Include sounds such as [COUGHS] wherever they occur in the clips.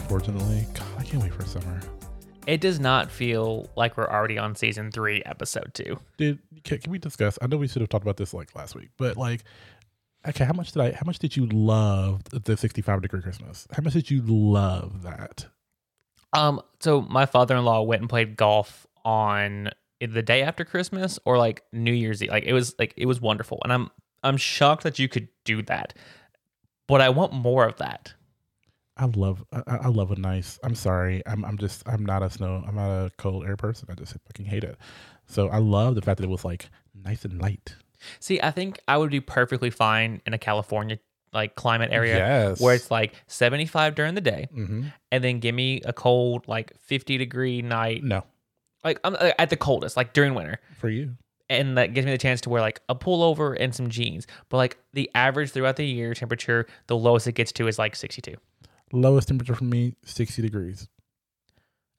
unfortunately. God, I can't wait for summer. It does not feel like we're already on season three, episode two. Dude, can, can we discuss? I know we should have talked about this like last week, but like, okay, how much did I? How much did you love the sixty-five degree Christmas? How much did you love that? Um, so my father-in-law went and played golf on the day after Christmas or like New Year's Eve. Like it was like it was wonderful, and I'm I'm shocked that you could do that. But I want more of that. I love I, I love a nice. I'm sorry. I'm I'm just I'm not a snow. I'm not a cold air person. I just fucking hate it. So I love the fact that it was like nice and light. See, I think I would be perfectly fine in a California like climate area Yes. where it's like 75 during the day, Mm-hmm. and then give me a cold like 50 degree night, No, like I'm uh, at the coldest, like during winter. for you. and that gives me the chance to wear like a pullover and some jeans. But like the average throughout the year temperature, the lowest it gets to is like 62. Lowest temperature for me, sixty degrees.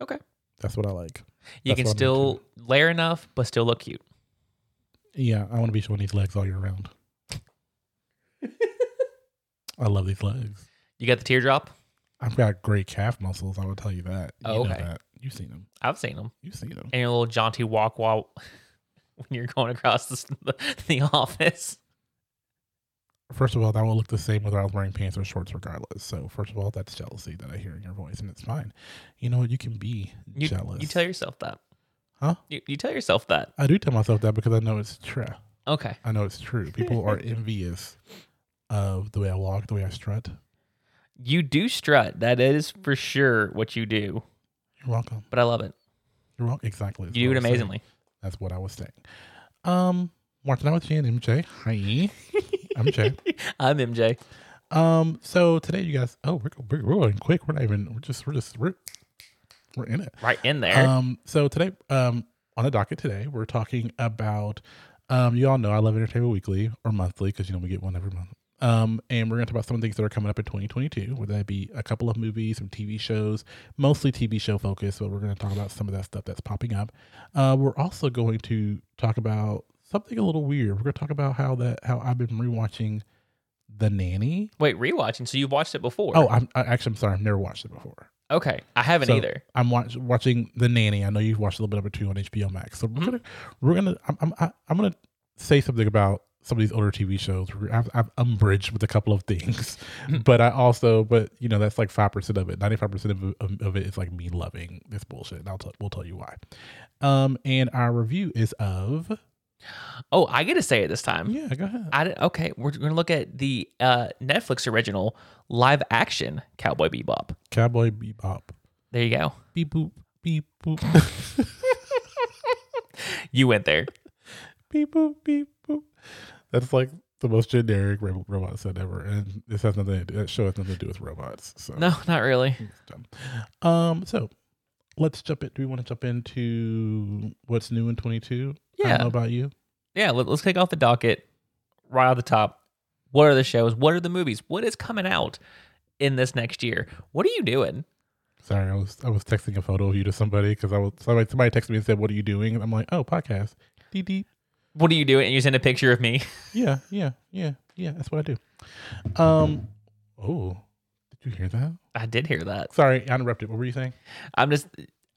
Okay. That's what I like. You That's can still layer enough, but still look cute. Yeah, I want to be showing these legs all year round. [LAUGHS] I love these legs. You got the teardrop? I've got great calf muscles. I will tell you that. You Oh, know okay. that. You've seen them. I've seen them. You've seen them. And your little jaunty walk while [LAUGHS] when you're going across the, [LAUGHS] the office. First of all, that will look the same whether I was wearing pants or shorts, regardless. So, first of all, that's jealousy that I hear in your voice, and it's fine. You know what? You can be You, jealous. you tell yourself that. Huh? You, you tell yourself that. I do tell myself that because I know it's true. Okay. I know it's true. People are [LAUGHS] envious of the way I walk, the way I strut. You do strut. That is for sure what you do. You're welcome. But I love it. You're welcome. Exactly. You do it was saying. amazingly. That's what I was saying. Um, Martin, I with Jay and MJ. Hi, [LAUGHS] I'm Jay. [LAUGHS] I'm MJ. Um, so today you guys, oh, we're, we're, we're going quick. We're not even. We're just. We're just. We're we're in it. Right in there. Um, so today, um, on the docket today, we're talking about. Um, you all know I love Entertainment Weekly or monthly because you know we get one every month. Um, and we're going to talk about some of the things that are coming up in 2022, whether that be a couple of movies, some TV shows, mostly TV show focused, but we're going to talk about some of that stuff that's popping up. Uh, we're also going to talk about something a little weird. We're going to talk about how that how I've been rewatching The Nanny. Wait, rewatching. So you've watched it before? Oh, I'm I, actually I'm sorry, I've never watched it before. okay. I haven't So, either. I'm watch, watching The Nanny. I know you've watched a little bit of it too on HBO Max. So we're Mhm. gonna we're gonna I'm I'm I- I'm gonna say something about some of these older TV shows. I've, I've umbraged with a couple of things, [LAUGHS] but I also but you know that's like five percent of it. Ninety five percent of of it is like me loving this bullshit. And I'll tell we'll tell you why. Um, and our review is of Oh, I get to say it this time. yeah. Go ahead. I okay, we're going to look at the uh, Netflix original live action Cowboy Bebop. Cowboy Bebop. There you go. Beep boop beep boop [LAUGHS] You went there. beep boop beep boop. That's like the most generic robot sound ever, and this has nothing. To do, that show has nothing to do with robots. So No, not really. Um, so let's jump in. Do we want to jump into what's new in twenty two? I Yeah. don't know about you. Yeah, let, us kick off the docket right off the top. What are the shows? What are the movies? What is coming out in this next year? What are you doing? Sorry, I was I was texting a photo of you to somebody because I was somebody somebody texted me and said, "What are you doing?" And I'm like, "Oh, podcast." Dee dee. What are you doing? And you send a picture of me. [LAUGHS] Yeah, yeah, yeah, yeah. That's what I do. Um. Oh, did you hear that? I did hear that. Sorry, I interrupted. What were you saying? I'm just,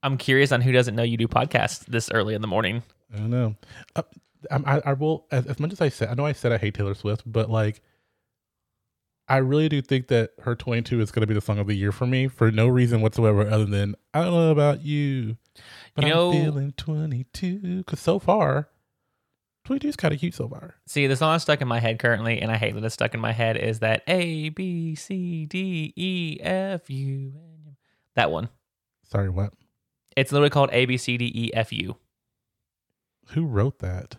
I'm curious on who doesn't know you do podcasts this early in the morning. I don't know. Uh, I, I, will as, as much as I said. I know I said I hate Taylor Swift, but like, I really do think that her 22 is going to be the song of the year for me for no reason whatsoever, other than I don't know about you, but You I'm know- feeling 22. Because so far, 22 is kind of cute so far. See, the song stuck in my head currently, and I hate that it's stuck in my head, is that A B C D E F U. That one. Sorry, what? It's literally called A B C D E F U. Who wrote that?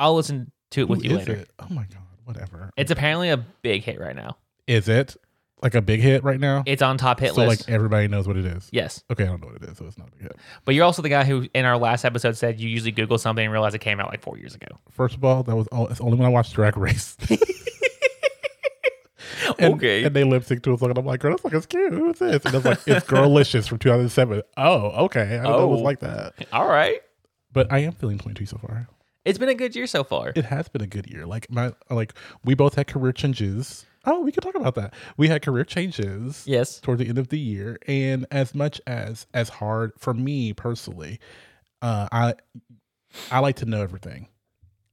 I'll listen to it Who with you is later. it? Oh my god, whatever. It's apparently a big hit right now. is it like a big hit right now? It's on top hit list. so list. like everybody knows what it is. yes, Okay, I don't know what it is, so it's not a big hit. but you're also the guy who, in our last episode, said you usually Google something and realize it came out like four years ago. First of all, that was all. It's only when I watched Drag Race. [LAUGHS] [LAUGHS] And, okay. And they lip sync to a song, and I'm like, girl, that's like, it's cute. Who is this? And it's like, it's Girlicious from 2007. Oh, okay. I didn't know it was Oh. like that. All right. But I am feeling 22 so far. It's been a good year so far. It has been a good year. Like my, like we both had career changes. Oh, we could talk about that. We had career changes Yes. toward the end of the year, and as much as as hard for me personally, uh, I I like to know everything.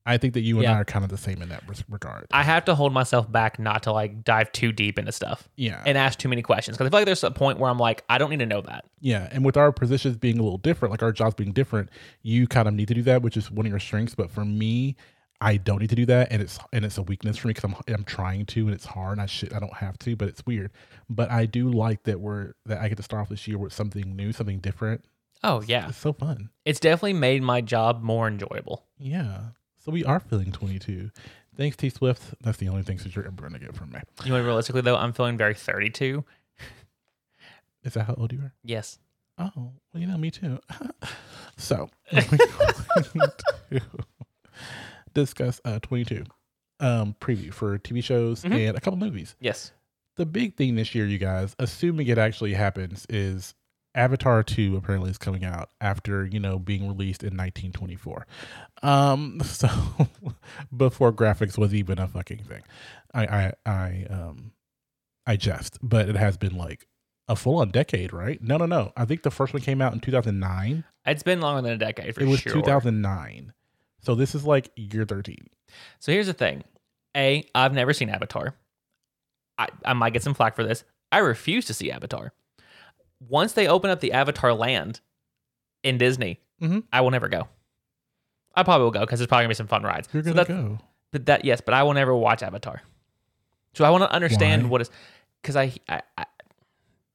I think that you and Yeah. I are kind of the same in that regard. I have to hold myself back not to like dive too deep into stuff yeah, and ask too many questions because I feel like there's a point where I'm like, I don't need to know that. yeah, and with our positions being a little different, like our jobs being different, you kind of need to do that, which is one of your strengths. But for me, I don't need to do that, and it's and it's a weakness for me because I'm I'm trying to, and it's hard. And I should I don't have to, but it's weird. But I do like that we're that I get to start off this year with something new, something different. Oh yeah, It's so fun. it's definitely made my job more enjoyable. Yeah. So we are feeling 22. Thanks, T Swift. That's the only things that you're ever going to get from me. You know, realistically though, I'm feeling very 32. Is that how old you are? Yes. Oh, well, you know, me too. [LAUGHS] so we're going to discuss uh, 22 um, preview for TV shows Mhm. and a couple movies. Yes. The big thing this year, you guys, assuming it actually happens, is Avatar 2 apparently is coming out after, you know, being released in 1924. Um, [LAUGHS] so before graphics was even a fucking thing. I I I um I jest, but it has been like a full on decade, right? No, no, no. I think the first one came out in 2009. It's been longer than a decade for it was sure. 2009. So this is like year 13. So here's the thing. A, I've never seen Avatar. I, I might get some flack for this. I refuse to see Avatar. Once they open up the Avatar land in Disney, Mhm. I will never go. I probably will go because there's probably gonna be some fun rides. You're to that- go. But that yes, but I will never watch Avatar. So I want to understand Why? what is because I, I, I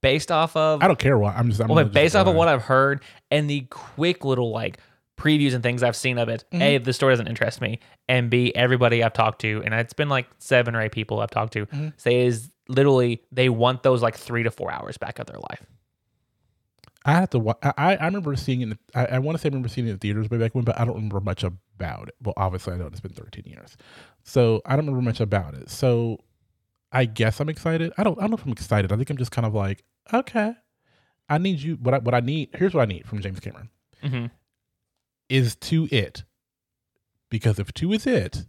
based off of I don't care what I'm just I'm well, just based off of what I've heard and the quick little like previews and things I've seen of it, Mm-hmm. a the story doesn't interest me, and b everybody I've talked to, and it's been like seven or eight people I've talked to, Mhm. say is literally they want those like three to four hours back of their life. I have to. wa- I I remember seeing it. in the- I, I want to say I remember seeing it in theaters way back when, but I don't remember much about it. Well, obviously I know it's been 13 years, so I don't remember much about it. So I guess I'm excited. I don't. I don't know if I'm excited. I think I'm just kind of like, okay, I need you. What I what I need. Here's what I need from James Cameron hmm is two it, because if two is it,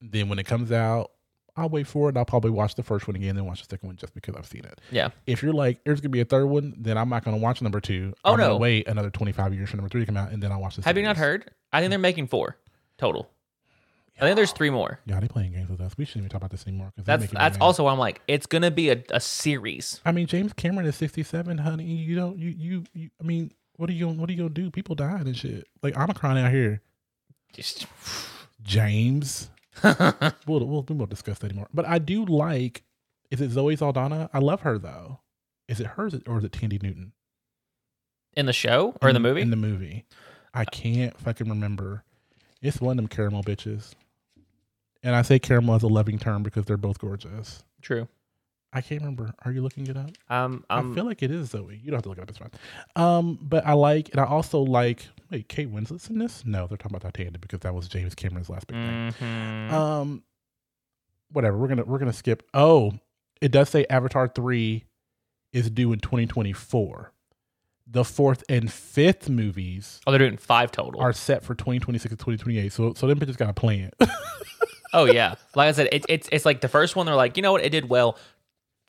then when it comes out, I'll wait for it. and I'll probably watch the first one again, then watch the second one just because I've seen it. Yeah. If you're like, there's gonna be a third one, then I'm not gonna watch number two. Oh, I'm no. wait another 25 years for number three to come out, and then I'll watch the. Have you not heard? I think they're making four total. I think there's three more. Yeah, they're playing games with us. We shouldn't even talk about this anymore That's that's also why I'm like, it's gonna be a, a series. I mean, James Cameron is 67, honey. You don't. You you. you I mean, what are you What are you gonna do? People dying and shit. Like I'm crying out here, Just James. [LAUGHS] We'll we'll we won't discuss that anymore. But I do like. Is it Zoe Saldana? I love her though. Is it hers or is it Thandie Newton? in the show or in the movie. In the movie, I can't fucking remember. It's one of them caramel bitches, and I say caramel as a loving term because they're both gorgeous. True. I can't remember. Are you looking it up? Um, I um feel like it is Zoe. You don't have to look it up. It's fine. Um, but I like, and I also like. Wait, Kate Winslet's in this? No, they're talking about Titanic because that was James Cameron's last big thing. mhm. Um, whatever. We're gonna we're gonna skip. Oh, it does say Avatar three is due in 2024. The fourth and fifth movies oh, they're doing five total. are set for 2026 and 2028. So so them bitches got to plan. [LAUGHS] Oh yeah, like I said, it's it's it's like the first one. They're like, you know what, it did well.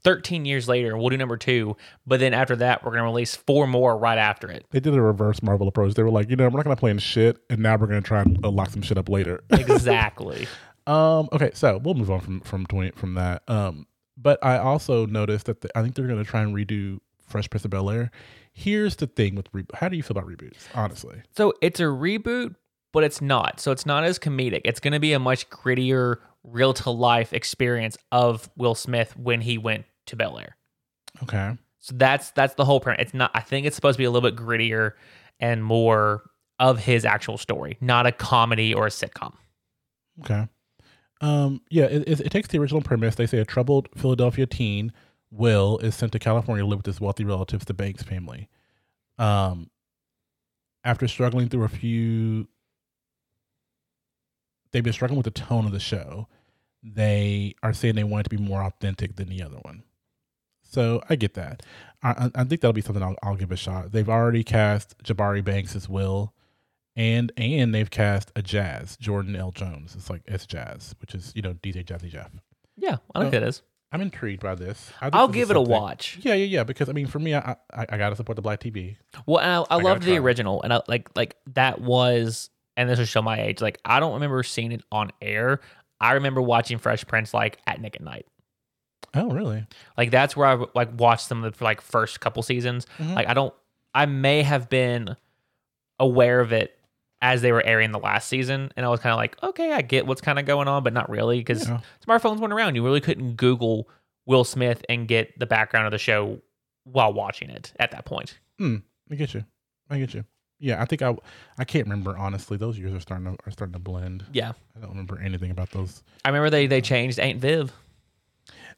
Thirteen years later, we'll do number two, but then after that, we're gonna release four more right after it. they did a reverse Marvel approach. They were like, you know, we're not gonna play in shit, and now we're gonna try and uh, lock some shit up later. [LAUGHS] Exactly. Um. Okay. So we'll move on from from twenty from that. Um. But I also noticed that the, I think they're going to try and redo Fresh Prince of Bel Air. Here's the thing with re- how do you feel about reboots? Honestly, so it's a reboot, but it's not. So it's not as comedic. It's gonna be a much grittier, real to life experience of Will Smith when he went to Bel Air. okay. So that's that's the whole premise. It's not. I think it's supposed to be a little bit grittier and more of his actual story, not a comedy or a sitcom. Okay. Um. Yeah. It, it, it takes the original premise. They say a troubled Philadelphia teen, Will, is sent to California to live with his wealthy relatives, the Banks family. Um. After struggling through a few, they've been struggling with the tone of the show. They are saying they want it to be more authentic than the other one. So I get that. I, I I think that'll be something I'll, I'll give a shot. They've already cast Jabari Banks as Will, and and they've cast a Jazz Jordan L Jones. It's like it's Jazz, which is you know DJ Jazzy Jeff. Yeah, I think Oh. it is. I'm intrigued by this. I I'll this give it a watch. Yeah, yeah, yeah. Because I mean, for me, I I, I gotta support the black TV. Well, and I, I, gotta loved the original, and I like like that was, and this will show my age. Like I don't remember seeing it on air. I remember watching Fresh Prince like at Nick at Nite. Oh, really? Like that's where I like watched some of the like first couple seasons. Mhm. Like I don't, I may have been aware of it as they were airing the last season, and I was kind of like, okay, I get what's kind of going on, but not really because Yeah. smartphones went around. You really couldn't Google Will Smith and get the background of the show while watching it at that point. I get you. I get you. Yeah, I think I I can't remember honestly. Those years are starting to are starting to blend. Yeah, I don't remember anything about those. I remember they they changed Aunt Viv.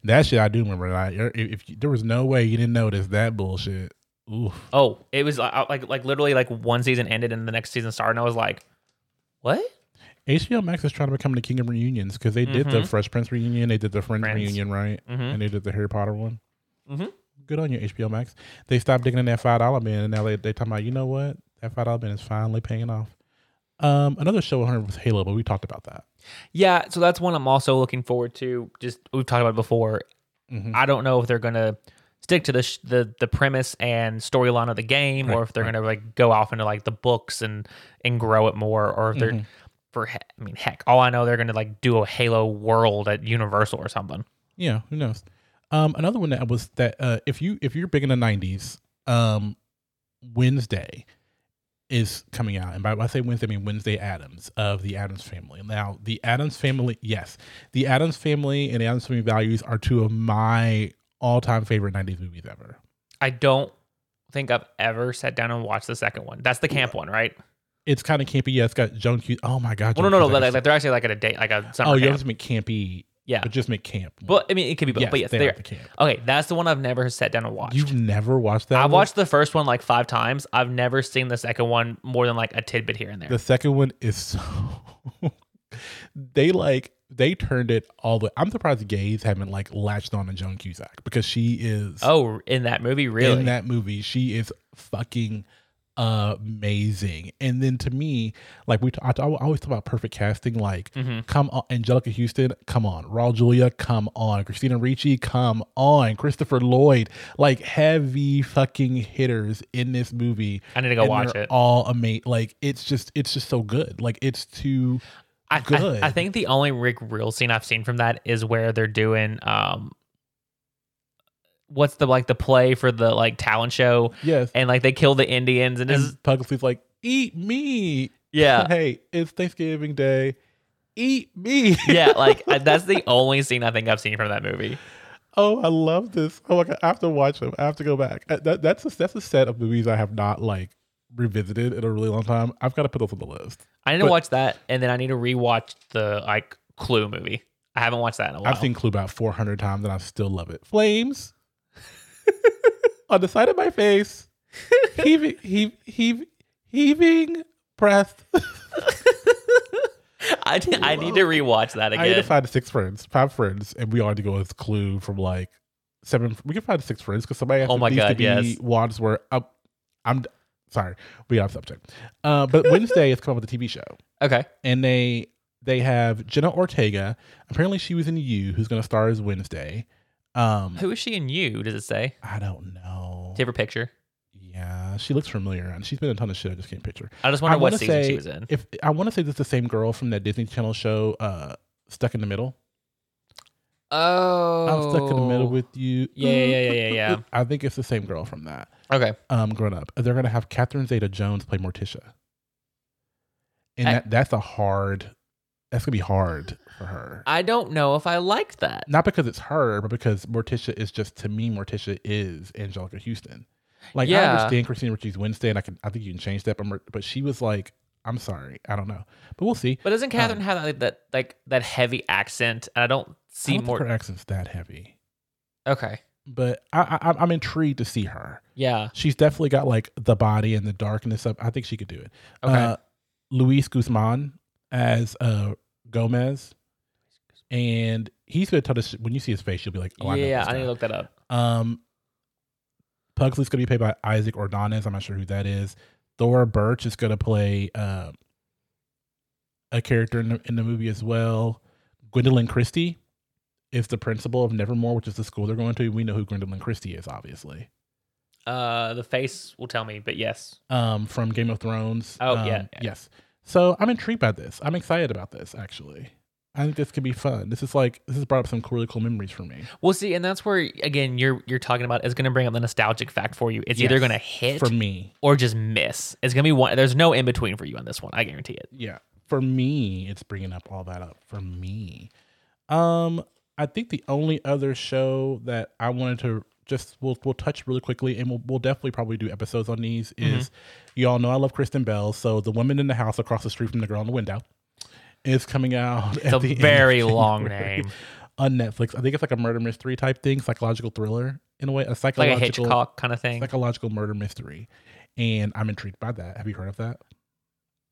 That shit I do remember. Like, if, if there was no way you didn't notice that bullshit. Oof. Oh, it was like like like literally like one season ended and the next season started, and I was like, what? HBO Max is trying to become the king of reunions because they did the Mhm. Fresh Prince reunion, they did the Friends, Friends. reunion, right? Mm-hmm. And they did the Harry Potter one. Mhm. Good on you, HBO Max. They stopped digging in that five dollar bin, and now they they talking about you know what that five dollar bin is finally paying off. Um, another show I heard was Halo, but we talked about that. Yeah, so that's one I'm also looking forward to. Just we've talked about it before. Mhm. I don't know if they're gonna stick to the sh- the the premise and storyline of the game, or if they're right. gonna like go off into like the books and and grow it more, or if they're Mhm. for he- I mean heck, all I know they're gonna like do a Halo world at Universal or something. Yeah, who knows? Um, another one that was that uh, if you if you're big in the '90s, um, Wednesday is coming out, and by when I say Wednesday, I mean Wednesday Addams of the Addams Family. Now, the Addams Family, yes, the Addams Family and the Addams Family Values are two of my all-time favorite '90s movies ever. I don't think I've ever sat down and watched the second one. That's the camp one, right? It's kind of campy. Yeah, it's got Joan Q. Oh my god! Well, no, no, no. Like, like they're actually like at a date, like a oh, summer oh, you have to make campy, yeah. but just make camp. But I mean, it could be both. yes, but yes, they they're are the camp. okay. That's the one I've never sat down and watched. You've never watched that? I one? watched the first one like five times. I've never seen the second one more than like a tidbit here and there. The second one is so [LAUGHS] they like they turned it all the I'm surprised gays haven't like latched on to Joan Cusack because she is oh, in that movie, really? in that movie. She is fucking amazing. And then to me, like we I always talk about perfect casting like Mhm. come on Anjelica Huston, come on. Raul Julia, come on. Christina Ricci, come on. Christopher Lloyd, like heavy fucking hitters in this movie. I need to go watch it. All amazing. Like it's just it's just so good. Like it's too I, good. I, I think the only Rick real scene I've seen from that is where they're doing um, what's the like the play for the like talent show, yes. and like they kill the Indians, and, And this, Pugsley's like, eat me. yeah, [LAUGHS] Hey, it's Thanksgiving Day. Eat me. [LAUGHS] yeah, like [LAUGHS] that's the only scene I think I've seen from that movie. oh, I love this. Oh my god, I have to watch them. I have to go back. Uh, That, that's a, that's a set of movies I have not like revisited in a really long time. I've got to put those on the list. I need to watch that, and then I need to rewatch the like Clue movie. I haven't watched that in a while. I've seen Clue about 400 times and I still love it. Flames [LAUGHS] on the side of my face, heaving, heave, heave, heaving breath. [LAUGHS] I, I need to rewatch that again. I need to find six friends, five friends, and we are to go with Clue from like seven. We can find six friends because somebody has Oh to, my needs to God, be yes. Wadsworth. Uh, I'm d- sorry, we off subject. Uh, but [LAUGHS] Wednesday is coming up with a TV show, Okay. and they they have Jenna Ortega. Apparently, she was in You, who's going to star as Wednesday. Um, Who is she in you? Does it say? I don't know. Do you have her picture? Yeah, she looks familiar, and she's been in a ton of shit. I just can't picture. I just wonder I what season say she was in. if I want to say this is the same girl from that Disney Channel show, uh, Stuck in the Middle. Oh, I'm stuck in the middle with you. Yeah, yeah, yeah, yeah. [LAUGHS] I think it's the same girl from that. Okay. Um, growing up, they're gonna have Catherine Zeta-Jones play Morticia, and that that's a hard. That's gonna be hard for her. I don't know if I like that. Not because it's her, but because Morticia is just to me. Morticia is Anjelica Huston. Like yeah. I understand Christina Ricci's Wednesday, and I can I think you can change that, but but she was like, I'm sorry, I don't know, but we'll see. But doesn't Catherine Um, have that, that like that heavy accent? And I don't I see don't think more. her accent's that heavy, Okay. but I, I I'm intrigued to see her. Yeah. She's definitely got like the body and the darkness up. I think she could do it. Okay. Uh, Luis Guzman as uh, Gomez, and he's gonna tell us when you see his face, you'll be like, "Oh, I know yeah, this I need guy." to look that up. Um, Pugsley's gonna be played by Isaac Ordonez. I'm not sure who that is. Thora Birch is gonna play uh, a character in the, in the movie as well. Gwendoline Christie is the principal of Nevermore, which is the school they're going to. We know who Gwendoline Christie is, obviously, Uh, the face will tell me, but yes. um, from Game of Thrones. Oh, Um, yeah, yeah. yes. So I'm intrigued by this. I'm excited about this. Actually, I think this could be fun. This is like this has brought up some really cool memories for me. Well, see, and that's where again you're you're talking about is going to bring up the nostalgic fact for you. It's either going to hit For me, or just miss. It's going to be one. There's no in between for you on this one. I guarantee it. yeah, for me, it's bringing up all that up for me. Um, I think the only other show that I wanted to just we'll we'll touch really quickly, and we'll we'll definitely probably do episodes on these. Mm-hmm. Is you all know I love Kristen Bell, so the woman in the house across the street from the girl in the window is coming out. It's a very long [LAUGHS] name, on Netflix. I think it's like a murder mystery type thing, psychological thriller in a way, a like a psychological Hitchcock kind of thing. psychological murder mystery, and I'm intrigued by that. Have you heard of that?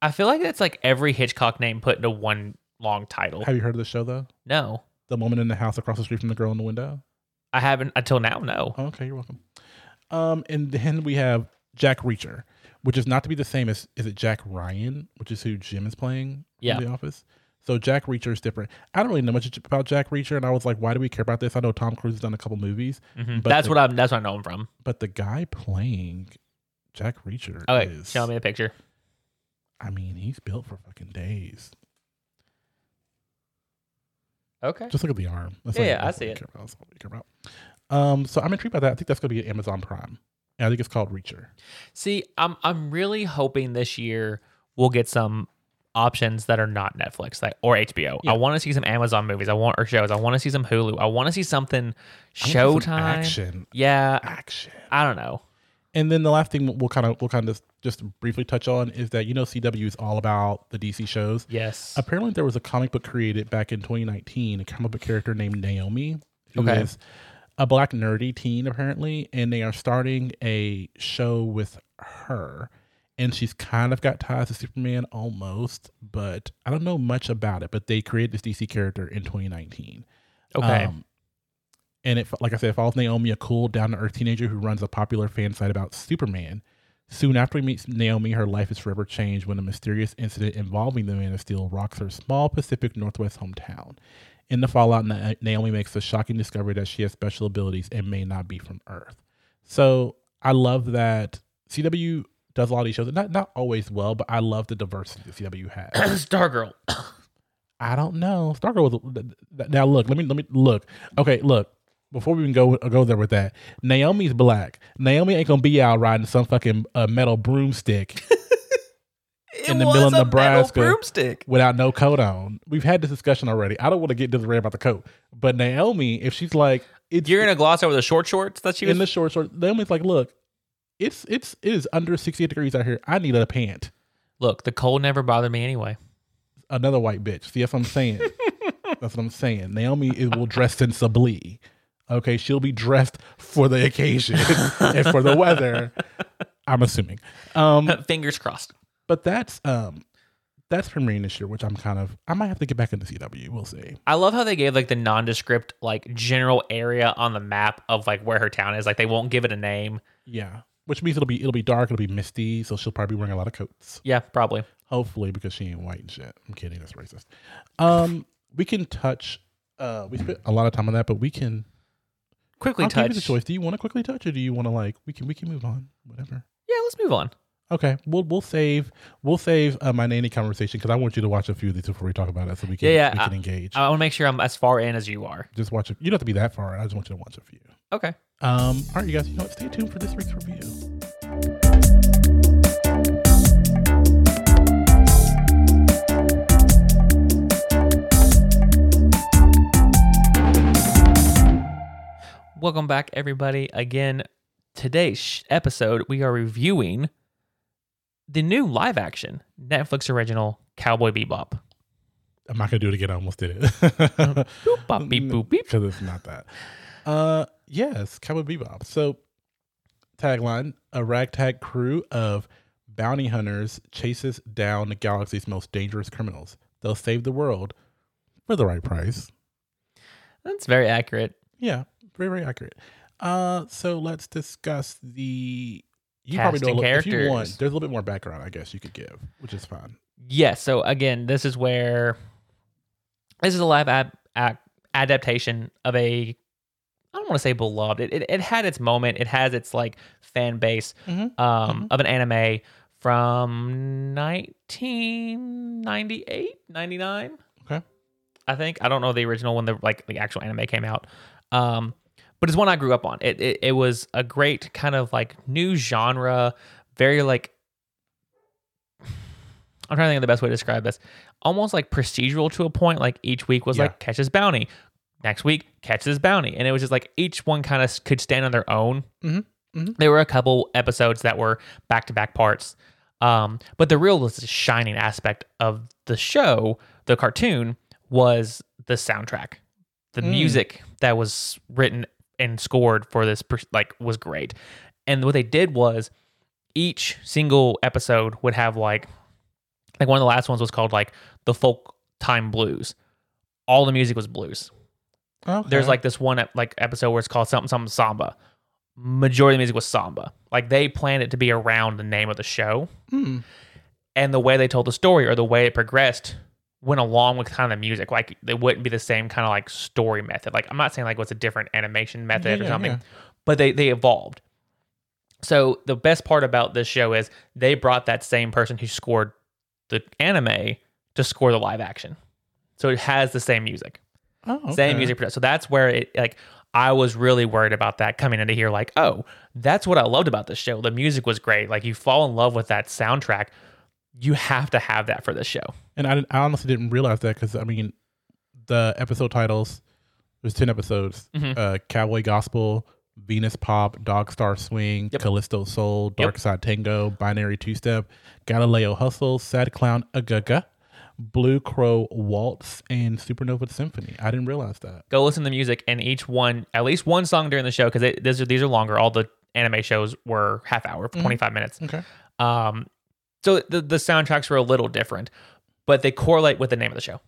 I feel like it's like every Hitchcock name put into one long title. Have you heard of the show though? No, The woman in the house across the street from the girl in the window. I haven't until now. No. Okay, you're welcome. Um, and then we have Jack Reacher, which is not to be the same as is it Jack Ryan, which is who Jim is playing Yeah. in The Office. So Jack Reacher is different. I don't really know much about Jack Reacher, and I was like, why do we care about this? I know Tom Cruise has done a couple movies, Mhm. But That's the- what I'm. That's what I know him from. but the guy playing Jack Reacher Okay, is, show me a picture. I mean, he's built for fucking days. Okay. Just look at the arm. That's Yeah, all- yeah, I see it. care about. That's all we care about. Um, so I'm intrigued by that. I think that's going to be Amazon Prime. And I think it's called Reacher. See, I'm I'm really hoping this year we'll get some options that are not Netflix like or HBO. Yeah. I want to see some Amazon movies. I want or shows. I want to see some Hulu. I want to see something I want to see some Showtime. action, Yeah, action. I don't know. And then the last thing we'll kind of we'll kind of just briefly touch on is that you know CW is all about the DC shows. Yes. Apparently, there was a comic book created back in 2019, a comic book character named Naomi, who is Okay. a black nerdy teen apparently, and they are starting a show with her. And she's kind of got ties to Superman almost, but I don't know much about it. But they created this DC character in 2019. Okay. Um, and it, like I said, it follows Naomi, a cool, down to earth teenager who runs a popular fan site about Superman. Soon after he meets Naomi, her life is forever changed when a mysterious incident involving the Man of Steel rocks her small Pacific Northwest hometown. In the fallout, Na- Naomi makes the shocking discovery that she has special abilities and may not be from Earth. So I love that CW does a lot of these shows. Not not always well, but I love the diversity that CW has. [COUGHS] Stargirl. I don't know. Stargirl was now. Look, let me let me look. Okay, look. Before we even go go there with that, Naomi's black. Naomi ain't gonna be out riding some fucking uh, metal broomstick [LAUGHS] In the middle of was a metal Nebraska. without no coat on. We've had this discussion already. I don't want to get into the rant about the coat, but Naomi, if she's like, it's You're gonna gloss over the short shorts that she was. in the short short. Naomi's like, look, it's it's it is under sixty eight degrees out here. I need a pant. Look, the cold never bothered me anyway. another white bitch. See, that's what I'm saying. [LAUGHS] that's what I'm saying. Naomi is, will dress sensibly. Okay, she'll be dressed for the occasion [LAUGHS] and for the weather. I'm assuming. Um, [LAUGHS] Fingers crossed. but that's um, that's premiering this year, which I'm kind of. I might have to get back into CW. We'll see. I love how they gave like the nondescript like general area on the map of like where her town is. Like they won't give it a name. Yeah, which means it'll be it'll be dark. It'll be misty, so she'll probably be wearing a lot of coats. Yeah, probably. Hopefully, because she ain't white and shit. I'm kidding. That's racist. Um, we can touch. Uh, we spent a lot of time on that, but we can Quickly I'll touch. give you the choice. Do you want to quickly touch, or do you want to like we can we can move on, whatever. Yeah, let's move on. Okay, we'll we'll save we'll save uh, my nanny conversation because I want you to watch a few of these before we talk about it, so we can Yeah, yeah, we I- can engage. I want to make sure I'm as far in as you are. just watch it. You don't have to be that far. I just want you to watch a few. Okay. Um, all right, you guys. You know what? Stay tuned for this week's review. Welcome back, everybody. Again, today's episode, we are reviewing the new live action Netflix original Cowboy Bebop. I'm not gonna do it again. I almost did it. [LAUGHS] Boop, bop, beep, boop, beep. because it's not that. Uh, yes, Cowboy Bebop. So, tagline: A ragtag crew of bounty hunters chases down the galaxy's most dangerous criminals. They'll save the world for the right price. That's very accurate. Yeah, very very accurate. Uh, so let's discuss the. You probably know a little, if you want. There's a little bit more background, I guess you could give, which is fine. Yes. So again, this is where this is a live ad, ac adaptation of a I don't want to say beloved. It, it, it had its moment. It has its like fan base Mhm. um, of an anime from 1998, 99. Okay. I think I don't know the original when the like the actual anime came out. Um, but it's one I grew up on. It, it it was a great kind of like new genre, very like I'm trying to think of the best way to describe this. Almost like procedural to a point. Like each week was Yeah. like catch this bounty, next week catch this bounty, and it was just like each one kind of could stand on their own. Mhm. Mhm. There were a couple episodes that were back to back parts, um, but the real shining aspect of the show, the cartoon, was the soundtrack. The Mm. music that was written and scored for this like was great. And what they did was each single episode would have like like one of the last ones was called like the folk time blues. All the music was blues. Okay. There's like this one like episode where it's called something something samba. Majority of the music was samba. Like they planned it to be around the name of the show Hmm. and the way they told the story or the way it progressed went along with kind of the music. Like it wouldn't be the same kind of like story method. Like I'm not saying like what's a different animation method Yeah, or something, yeah. but they they evolved. So the best part about this show is they brought that same person who scored the anime to score the live action. So it has the same music Oh, okay. same music production. So that's where it like I was really worried about that coming into here. Like, oh, that's what I loved about this show. The music was great. Like you fall in love with that soundtrack. You have to have that for this show. And I, didn't, I honestly didn't realize that because I mean, the episode titles. There's ten episodes. Mhm. Uh, Cowboy Gospel, Venus Pop, Dog Star Swing, Yep. Callisto Soul, Dark Yep. Side Tango, Binary Two Step, Galileo Hustle, Sad Clown A-Go-Go, Blue Crow Waltz, and Supernova Symphony. I didn't realize that. Go listen to the music and each one, at least one song during the show because these are these are longer. All the anime shows were half hour, Mhm. 25 minutes. Okay. Um, so the the soundtracks were a little different, but they correlate with the name of the show.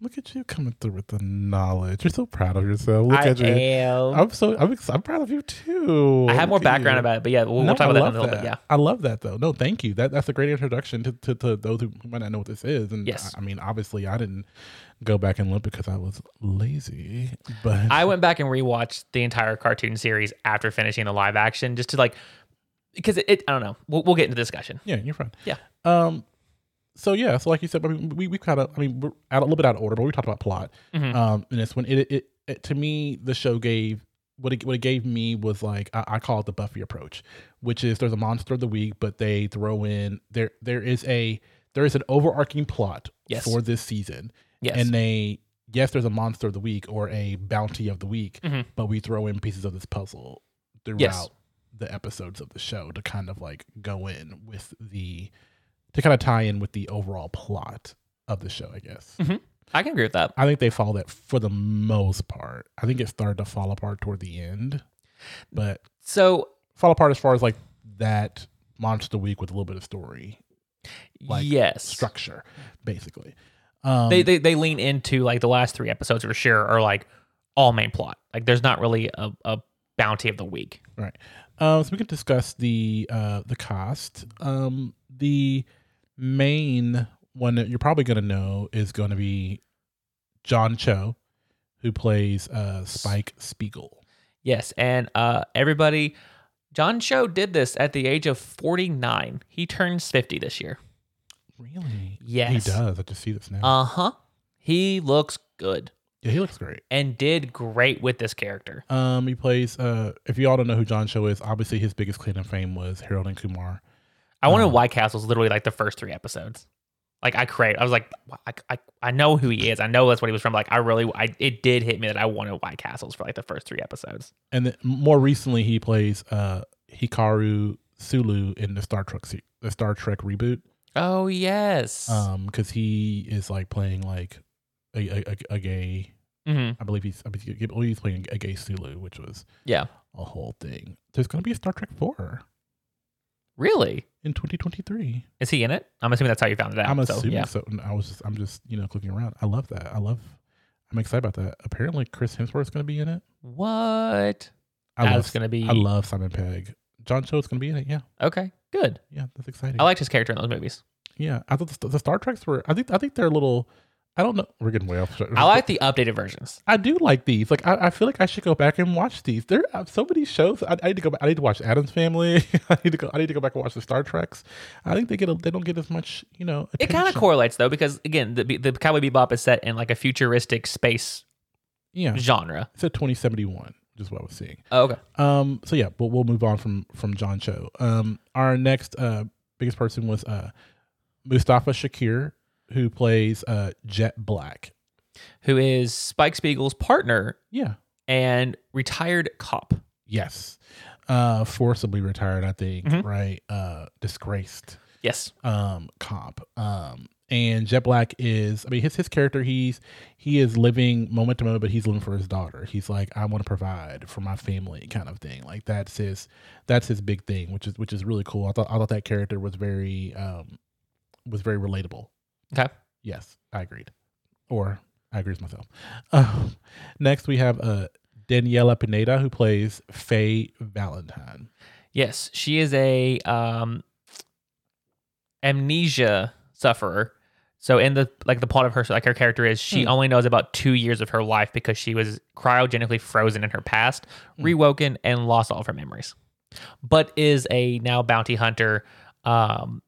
Look at you coming through with the knowledge. You're so proud of yourself. Look I at you. am. I'm so I'm, ex- I'm proud of you too. I have more Look background you. about it, but yeah, we'll, No, we'll talk I about that in a little that. bit. Yeah. I love that though. No, thank you. That that's a great introduction to to, to those who might not know what this is. And Yes. I, I mean, obviously, I didn't go back and look because I was lazy. But I went back and rewatched the entire cartoon series after finishing the live action, just to like, because it, it I don't know. We'll, we'll get into the discussion. yeah, you're fine. Yeah. Um. So yeah, so like you said, I mean, we we kind of, I mean, we're out, a little bit out of order, but we talked about plot. Mhm. Um, and it's when it, it it to me the show gave what it what it gave me was like I, I call it the Buffy approach, which is there's a monster of the week, but they throw in there there is a there is an overarching plot Yes. for this season, Yes. and they yes there's a monster of the week or a bounty of the week, Mhm. but we throw in pieces of this puzzle throughout Yes. The episodes of the show to kind of like go in with the to kind of tie in with the overall plot of the show, I guess. I can agree with that. I think they follow that for the most part. I think it started to fall apart toward the end, but So fall apart as far as like that monster week with a little bit of story Like, yes, structure, basically. Um, they, they they lean into like the last three episodes for sure are like all main plot. Like there's not really a, a bounty of the week. right. Um, so we can discuss the uh, the cast. Um, the main one that you're probably going to know is going to be John Cho, who plays uh, Spike Spiegel. Yes, and uh, everybody, John Cho did this at the age of 49. He turns 50 this year. Really? Yes. He does. I just see this now. Uh huh. He looks good yeah, he looks great. and did great with this character. Um, he plays. Uh, if you all don't know who John Cho is, obviously his biggest claim to fame was Harold and Kumar. I wanted Um, White Castle's literally like the first three episodes. Like I crave. I was like, I, I, I know who he is. I know that's what he was from. Like I really, I it did hit me that I wanted White Castles for like the first three episodes. And then more recently, he plays uh Hikaru Sulu in the Star Trek the Star Trek reboot. Oh yes. Um, because he is like playing like a a, a, gay. hmm I believe he's I believe he's playing a gay Sulu, which was Yeah. a whole thing. There's gonna be a Star Trek four Really? in 2023. Is he in it? I'm assuming that's how you found it out. I'm so, assuming yeah. so. I was just I'm just you know clicking around. I love that. I love. I'm excited about that. Apparently, Chris Hemsworth's gonna be in it. What? I That's love. gonna be. I love Simon Pegg. John Cho's gonna be in it. Yeah, Okay. Good. yeah, that's exciting. I liked his character in those movies. yeah, I thought the, the Star Treks were. I think I think they're a little I don't know. We're getting way off. I like the updated versions. I do like these. Like I, I feel like I should go back and watch these. There are so many shows. I, I need to go. back. I need to watch Addams Family. [LAUGHS] I need to go. I need to go back and watch the Star Treks. I think they get. A, they don't get as much. You know. It kind of correlates though, because again, the the Cowboy Bebop is set in like a futuristic space Yeah. genre. It's at twenty seventy one. Just what I was seeing. Oh, okay. Um. So yeah, but we'll move on from from John Cho. Um. Our next uh biggest person was uh Mustafa Shakir, who plays uh Jet Black. Who is Spike Spiegel's partner Yeah. and retired cop? Yes. Uh. Forcibly retired. I think. Mhm. Right. Uh. Disgraced. Yes. um cop um and jet black is i mean his his character he's he is living moment to moment but he's living for his daughter he's like i want to provide for my family kind of thing like that's his that's his big thing which is which is really cool i thought i thought that character was very um was very relatable Okay. yes i agreed or i agree with myself um, [LAUGHS] next we have uh daniella pineda who plays faye valentine Yes, she is a um, amnesia sufferer. So in the like the plot of her like her character is she Hmm. only knows about two years of her life because she was cryogenically frozen in her past, Hmm. rewoken, and lost all of her memories. But is a now bounty hunter, um,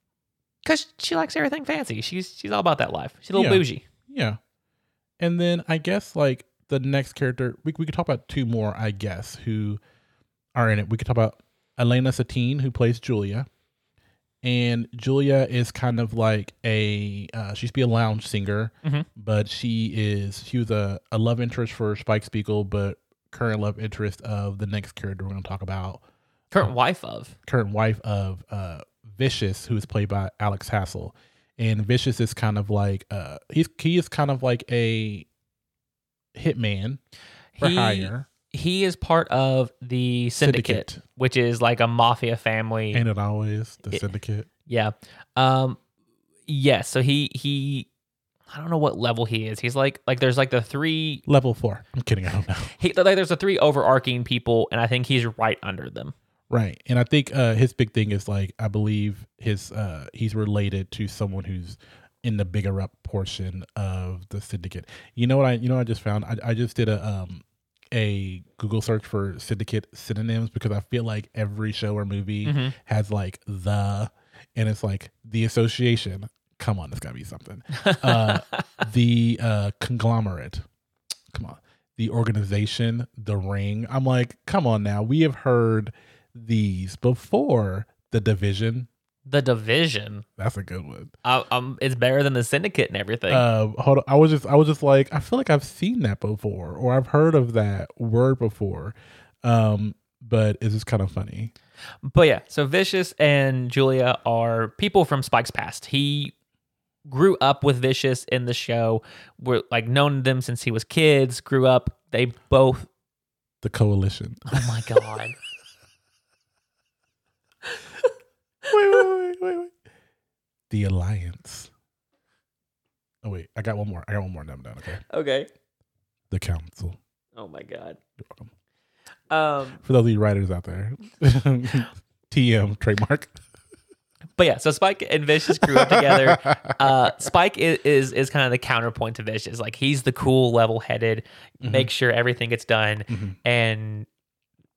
because she likes everything fancy. She's she's all about that life. She's a little Yeah. bougie. Yeah. And then I guess like the next character, we, we could talk about two more, I guess, who are in it. We could talk about Elena Satine, who plays Julia. And Julia is kind of like a, uh, she used to be a lounge singer, Mhm. but she is, she was a, a love interest for Spike Spiegel, but current love interest of the next character we're going to talk about, Current wife of current wife of uh, Vicious, who is played by Alex Hassell. And Vicious is kind of like uh, he's he is kind of like a hitman for he hire, he is part of the syndicate, Syndicate. which is like a mafia family. and it always the It- syndicate. Yeah. Um yes, so he he I don't know what level he is. He's like like there's like the three Level four. I'm kidding. I don't know. he like there's the three overarching people and I think he's right under them. Right. And I think uh, his big thing is like I believe his uh, he's related to someone who's in the bigger up portion of the syndicate. You know what I you know what I just found? I, I just did a um a Google search for syndicate synonyms because I feel like every show or movie Mhm. has like the and it's like the association. Come on, it's gotta be something. [LAUGHS] Uh the uh conglomerate. Come on. The organization, the ring. I'm like, come on now. We have heard these before. The division. The division. That's a good one. Uh, um it's better than the syndicate and everything. Uh, hold on. I was just, I was just like, I feel like I've seen that before, or I've heard of that word before. Um, but it's just kind of funny. But yeah, so Vicious and Julia are people from Spike's past. He grew up with Vicious in the show. We're like known them since he was kids, grew up. They both The coalition. Oh my god. [LAUGHS] wait, wait, wait, wait, wait. The alliance. Oh wait, I got one more. I got one more. Number done. Okay. okay. The council. Oh my god. You're welcome. Um For those of you writers out there, [LAUGHS] TM trademark. but yeah, so Spike and Vicious grew up together. Uh Spike is, is is kind of the counterpoint to Vicious. Like he's the cool, level-headed, make sure everything gets done Mhm. and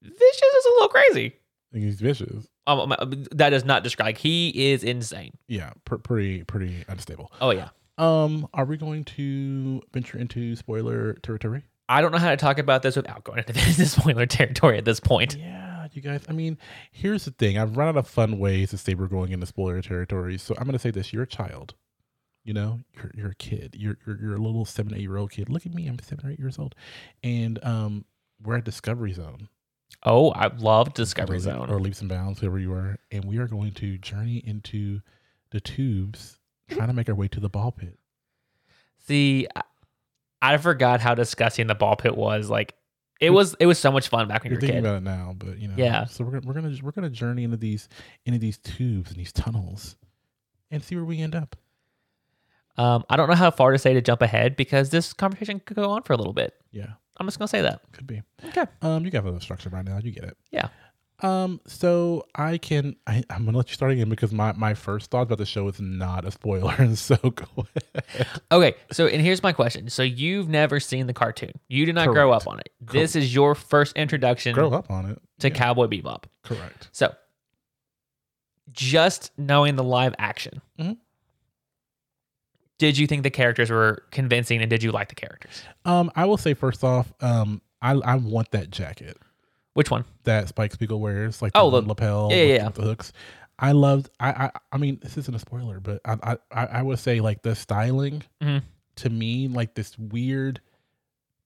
Vicious is a little crazy. He's vicious. Um, that does not describe. He is insane. Yeah, pr- pretty pretty unstable. Oh yeah. Um, are we going to venture into spoiler territory? I don't know how to talk about this without going into [LAUGHS] this spoiler territory at this point. Yeah, you guys. I mean, here's the thing. I've run out of fun ways to say we're going into spoiler territory. So I'm going to say this: you're a child. You know, you're you're a kid. You're you're, you're a little seven eight year old kid. Look at me. I'm seven or eight years old, and um, we're at Discovery Zone. Oh, I love Discovery Zone. or leaps and bounds, whoever you are, and we are going to journey into the tubes, trying to make our way to the ball pit. See, I- forgot how disgusting the ball pit was. Like, it was it was so much fun back when you You're were a thinking kid. about it now, but you know, Yeah. So we're gonna we're gonna we're gonna journey into these into these tubes and these tunnels, and see where we end up. Um, I don't know how far to say to jump ahead because this conversation could go on for a little bit. Yeah, I'm just gonna say that. could be. Okay. Um, you got a little structure right now. You get it. Yeah. Um, so I can I, I'm gonna let you start again because my my first thought about the show is not a spoiler, and [LAUGHS] so go ahead. Okay, so and here's my question. So you've never seen the cartoon. You did not grow up on it. This is your first introduction Grow up on it. to Yeah, Cowboy Bebop. correct. So just knowing the live action, Mhm. Did you think the characters were convincing and did you like the characters? Um, I will say first off, um, I I want that jacket Which one? that Spike Spiegel wears, like Oh, the the- lapel, yeah, with, yeah, the hooks. I loved. I, I I mean, this isn't a spoiler, but I I I would say like the styling Mhm. to me, like this weird,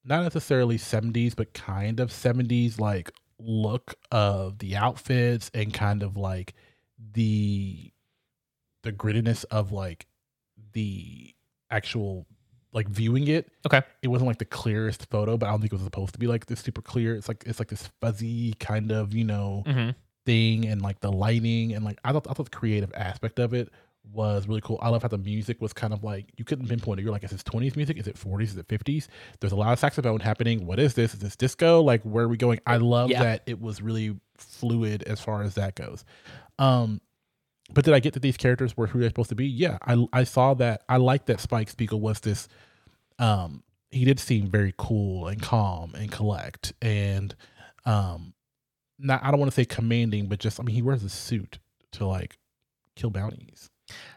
not necessarily seventies, but kind of seventies like look of the outfits and kind of like the the grittiness of like the actual like viewing it Okay. it wasn't like the clearest photo, but I don't think it was supposed to be like this super clear. It's like it's like this fuzzy kind of you know Mm-hmm. thing, and like the lighting and like I thought I thought the creative aspect of it was really cool. I love how the music was kind of like you couldn't pinpoint it. You're like, is this 20s music? Is it 40s? Is it 50s? There's a lot of saxophone happening. What is this? Is this disco? Like where are we going? I love Yeah. that it was really fluid as far as that goes. Um, but did I get that these characters were who they're supposed to be? Yeah, I I saw that. I like that Spike Spiegel was this. Um, he did seem very cool and calm and collect and, um, not I don't want to say commanding, but just I mean he wears a suit to like kill bounties.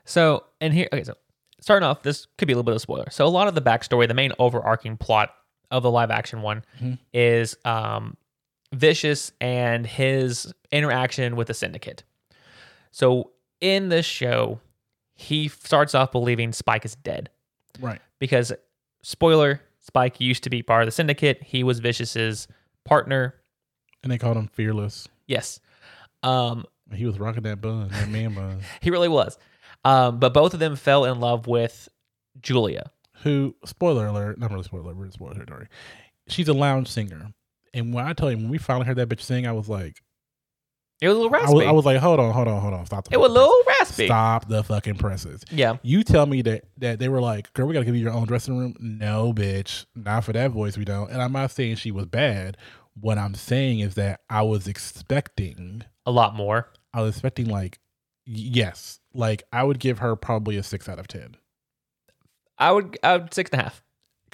So, and here, okay, so starting off, this could be a little bit of a spoiler. So, a lot of the backstory, the main overarching plot of the live action one Mhm. is um, Vicious and his interaction with the Syndicate. So, in this show, he starts off believing Spike is dead Right. because, spoiler, Spike used to be part of the Syndicate. He was Vicious's partner. And they called him fearless. Yes. Um, He was rocking that bun, that man bun. [LAUGHS] he really was. Um, but both of them fell in love with Julia. Who spoiler alert? Not really spoiler alert. Spoiler territory. She's a lounge singer, and when I tell you when we finally heard that bitch sing, I was like, It was a little I raspy. was, I was like, hold on, hold on, hold on, stop. The it was a little raspy. Stop the fucking presses. Yeah. You tell me that that they were like, girl, we gotta give you your own dressing room. No, bitch, not for that voice. We don't. And I'm not saying she was bad. What I'm saying is that I was expecting, A lot more. I was expecting like, yes, like I would give her probably a six out of ten I would, I would six and a half.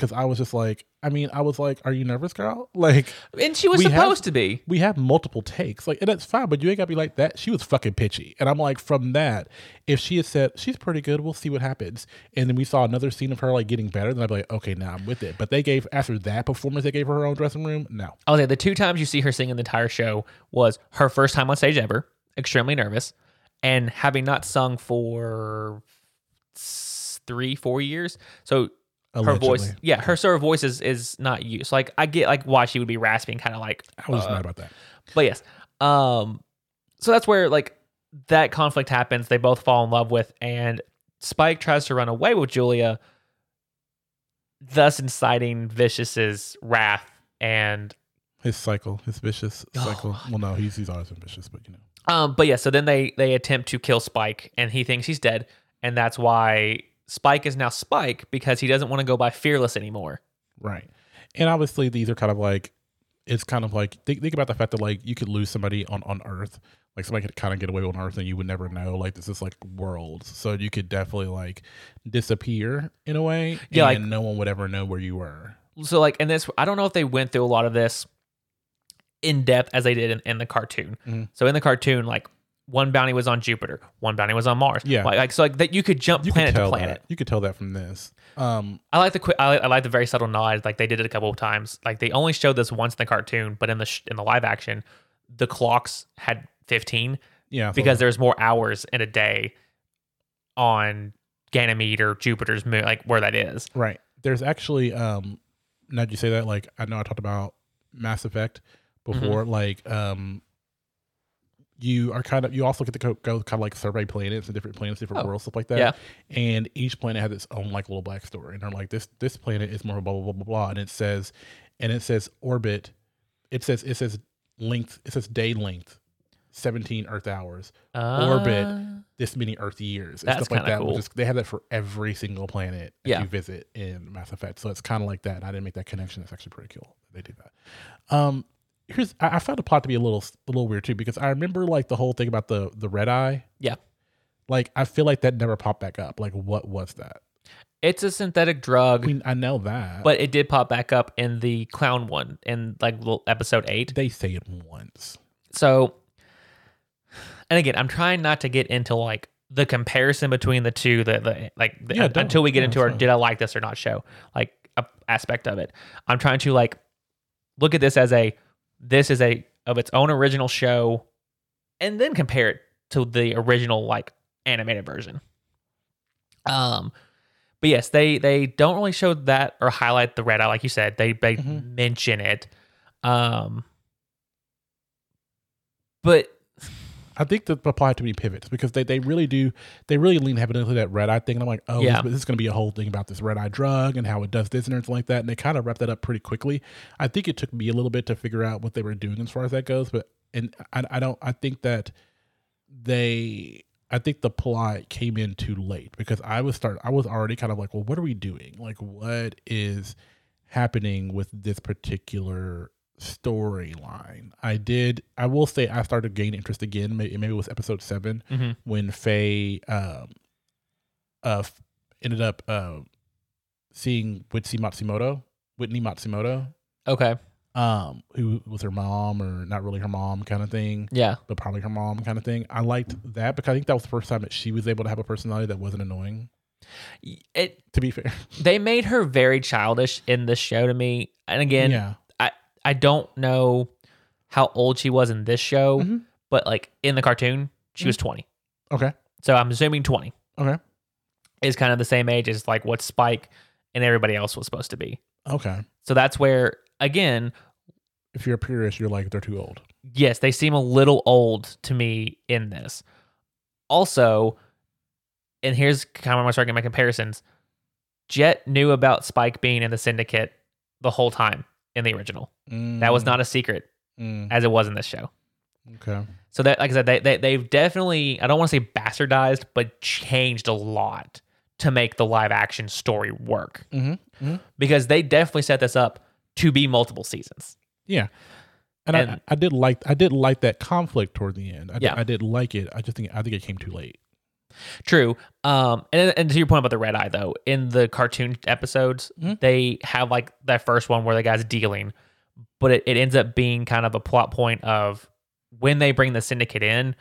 Because I was just like, I mean, I was like, are you nervous, girl? [LAUGHS] Like. And she was supposed have- to be. we have multiple takes, like, and that's fine, but you ain't gotta be like that. She was fucking pitchy, and I'm like, from that, if she had said she's pretty good, we'll see what happens, and then we saw another scene of her like getting better, then I'd be like, okay, now I'm with it. But they gave after that performance, they gave her her own dressing room. No, I was like, the two times you see her sing in the entire show was her first time on stage ever, extremely nervous, and having not sung for three, four years. So her voice, yeah, her sort of voice is, is not used. Like I get like why she would be raspy and kind of like, I was uh, mad about that. But yes. Um so that's where like that conflict happens. They both fall in love with and Spike tries to run away with Julia, thus inciting Vicious's wrath and His cycle, his vicious Oh, cycle. well, no, he's he's always vicious, but you know, um but yeah, so then they they attempt to kill Spike and he thinks he's dead and that's why Spike is now Spike because he doesn't want to go by Fearless anymore. right. And obviously, these are kind of like it's kind of like think, think about the fact that like you could lose somebody on on Earth, like somebody could kind of get away on Earth and you would never know. Like this is like worlds, so you could definitely like disappear in a way, Yeah, and like- no one would ever know where you were. So like in this I don't know if they went through a lot of this in depth as they did in, in the cartoon. Mhm. So in the cartoon, like one bounty was on Jupiter, one bounty was on Mars. Yeah. like, like so like that you could jump You planet could to planet. that. You could tell that from this. Um, I like the quick. I like, I like the very subtle nod. Like they did it a couple of times. Like they only showed this once in the cartoon, but in the sh- in the live action, the clocks had fifteen yeah, because that. there's more hours in a day on Ganymede or Jupiter's moon, like where that is. right. There's actually um, now that you say that, like I know I talked about Mass Effect Mm-hmm. before, like um. You are kind of you also get to go, go kind of like survey planets and different planets, different Oh, worlds, stuff like that. yeah. And each planet has its own like little backstory. And they're like this this planet is more blah blah blah blah blah. And it says and it says orbit. It says it says length. It says day length, seventeen Earth hours. Orbit. Uh, this many Earth years and stuff like that. cool. is- they have that for every single planet that Yeah. you visit in Mass Effect. So it's kind of like that. And I didn't make that connection. It's actually pretty cool. that They do that. Um, here's I, I found the plot to be a little a little weird too because I remember like the whole thing about the the red eye. Yeah. Like I feel like that never popped back up. Like what was that? It's a synthetic drug, I mean, I know that, but it did pop back up in the clown one in like episode eight. they say it once. So, and again, I'm trying not to get into like the comparison between the two, the, the like the, Yeah, don't. until we get Yeah, into our did I like this or not show, like a aspect of it. I'm trying to like look at this as a this is a of its own original show, and then compare it to the original like animated version. Um, but yes, they they don't really show that or highlight the red eye like you said. They they Mhm. mention it. Um, but I think that apply to me pivots because they, they really do they really lean heavily into that red eye thing and I'm like oh Yeah. this, this is going to be a whole thing about this red eye drug and how it does this and everything like that and they kind of wrapped that up pretty quickly. I think it took me a little bit to figure out what they were doing as far as that goes, but and I, I don't I think that they I think the plot came in too late because I was start I was already kind of like well what are we doing like what is happening with this particular storyline. I did. I will say I started to gain interest again. Maybe, maybe it was episode seven mhm. when Faye um, uh, ended up uh, seeing Whitney Matsumoto, Whitney Matsumoto, okay, um, who was her mom or not really her mom kind of thing, yeah, but probably her mom kind of thing. I liked that because I think that was the first time that she was able to have a personality that wasn't annoying. it. To be fair, [LAUGHS] They made her very childish in this show to me, and again, yeah, I don't know how old she was in this show, Mhm. but like in the cartoon, she was 20. okay, So I'm assuming 20 okay, is kind of the same age as like what Spike and everybody else was supposed to be. okay. So that's where again, If you're a purist, you're like they're too old. yes, they seem a little old to me in this. Also, and here's kind of where I'm starting my comparisons. Jet knew about Spike being in the syndicate the whole time in the original. That was not a secret Mm, as it was in this show. okay. So that, like I said, they, they they've definitely I don't want to say bastardized, but changed a lot to make the live action story work Mm-hmm. because they definitely set this up to be multiple seasons. Yeah. And, And- I, I did like I did like that conflict toward the end. I did, Yeah. I did like it. I just think I think it came too late. True. Um, and and to your point about the red eye though, in the cartoon episodes, Mhm. they have like that first one where the guy's dealing, but it, it ends up being kind of a plot point of when they bring the syndicate in.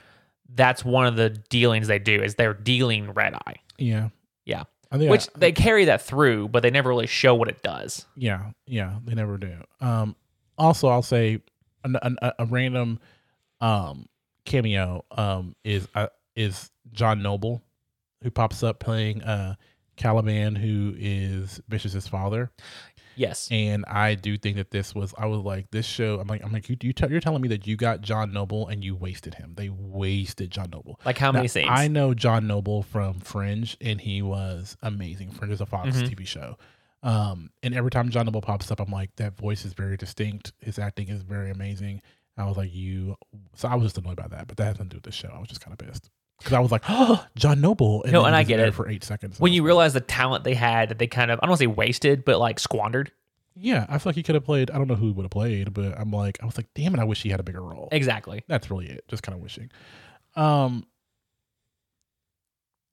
That's one of the dealings they do is they're dealing red eye, Yeah. Yeah. Which I- they carry that through, but they never really show what it does. yeah yeah they never do. Um. Also, I'll say an, a, a random um cameo um is uh, is John Noble, who pops up playing uh Caliban, who is Vicious's father. Yes. And I do think that this was. I was like, this show. I'm like, I'm like, you, you tell you're telling me that you got John Noble and you wasted him. They wasted John Noble. Like how Now, many scenes? I know John Noble from Fringe, and he was amazing. Fringe is a Fox Mhm. TV show. Um, and every time John Noble pops up, I'm like, that voice is very distinct. His acting is very amazing. I was like, you. So I was just annoyed by that, but that has nothing to do with the show. I was just kind of pissed because I was like, oh, John Noble. No, and I get it. for eight seconds. when you realize the talent they had that they kind of I don't want to say wasted, but like squandered. yeah, I feel like he could have played. I don't know who would have played, but I'm like, I was like, damn it, I wish he had a bigger role. Exactly. That's really it. Just kind of wishing. Um,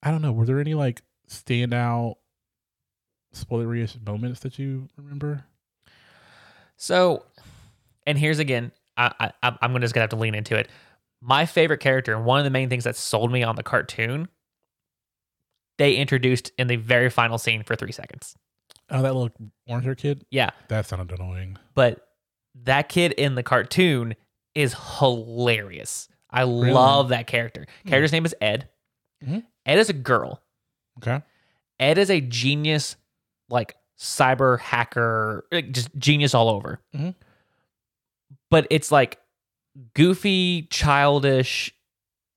I don't know. Were there any like standout spoilerish moments that you remember? So, and here's again, I, I I'm just gonna have to lean into it. My favorite character and one of the main things that sold me on the cartoon, they introduced in the very final scene for three seconds. Oh, that little orange hair kid. Yeah, That sounded annoying. but that kid in the cartoon is hilarious. I Really? love that character. Hmm. Character's name is Ed. Mhm. Ed is a girl. Okay. Ed is a genius, like cyber hacker, like, just genius all over. Mhm. But it's like goofy, childish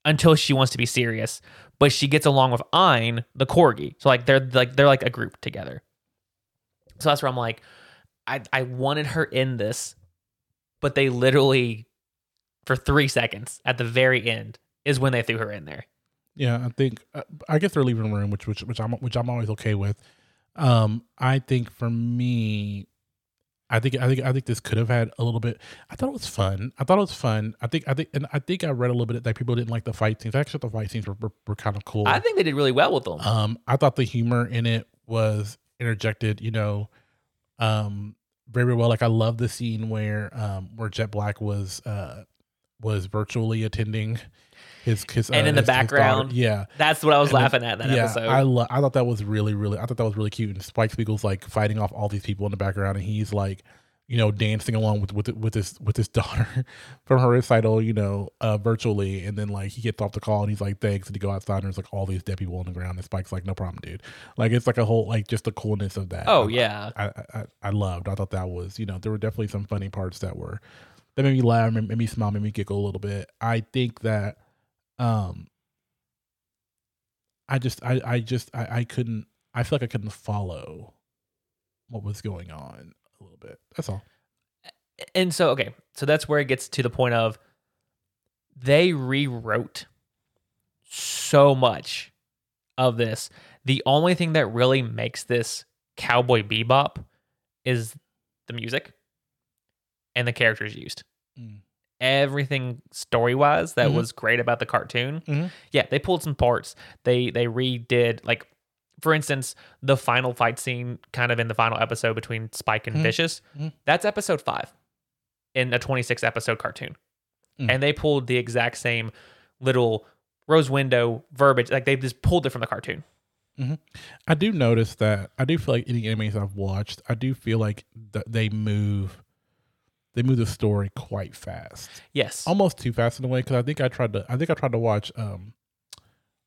until she wants to be serious. But she gets along with Ein, the corgi. So like they're like they're like a group together. So that's where I'm like, I I wanted her in this, but they literally for three seconds at the very end is when they threw her in there. Yeah, I think uh, I guess they're leaving room, which which which I'm which I'm always okay with. Um, I think for me, I think I think I think this could have had a little bit. I thought it was fun. I thought it was fun. I think I think and I think I read a little bit that people didn't like the fight scenes. Actually, the fight scenes were, were, were kind of cool. I think they did really well with them. Um, I thought the humor in it was interjected. You know, um, very very well. Like I love the scene where um where Jet Black was uh was virtually attending his his And uh, in the his- his background, yeah. That's what I was And then- laughing at that yeah, episode. I lo- I thought that was really really I thought that was really cute. And Spike Spiegel's like fighting off all these people in the background, and he's like, you know, dancing along with with with his with his [LAUGHS] daughter from her recital, you know, uh, virtually. And then like he gets off the call and he's like, thanks, and he go outside and there's like all these dead people on the ground. And Spike's like, no problem, dude. Like it's like a whole like just the coolness of that. oh I- yeah. I, I I loved. I thought that was you know there were definitely some funny parts that were that made me laugh, made me smile, made me giggle a little bit. I think that um I just I I just I, I couldn't I feel like I couldn't follow what was going on a little bit. That's all. And so okay, so that's where it gets to the point of they rewrote so much of this. The only thing that really makes this cowboy bebop is the music and the characters used. Mm. Everything story wise that Mhm. was great about the cartoon. Mhm. Yeah, they pulled some parts. They they redid like for instance, the final fight scene kind of in the final episode between Spike and Mhm. Vicious. Mhm. That's episode 5 in a 26 episode cartoon. Mm. And they pulled the exact same little rose window verbiage like they just pulled it from the cartoon. I do notice that I do feel like any animes I've watched, I do feel like th- they move they move the story quite fast. Yes. almost too fast in a way because I think I tried to I think I tried to watch um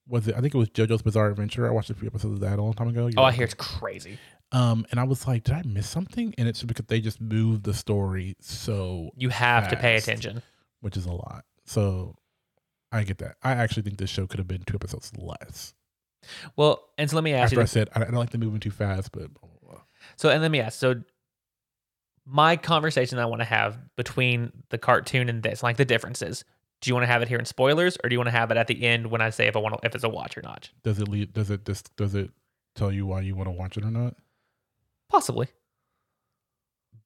was it I think it was JoJo's Bizarre Adventure. I watched a few episodes of that a long time ago. oh, I hear it's crazy. Um and I was like, did I miss something? And it's because they just moved the story so You have to pay attention. which is a lot. So I get that. I actually think this show could have been two episodes less. Well, and so let me ask After you I said I don't like the moving too fast, but blah, blah, blah. So, and let me ask. So, my conversation I want to have between the cartoon and this, like the differences. Do you want to have it here in spoilers, or do you want to have it at the end when I say if I want to, if it's a watch or not? does it lead does it this does it tell you why you want to watch it or not? Possibly.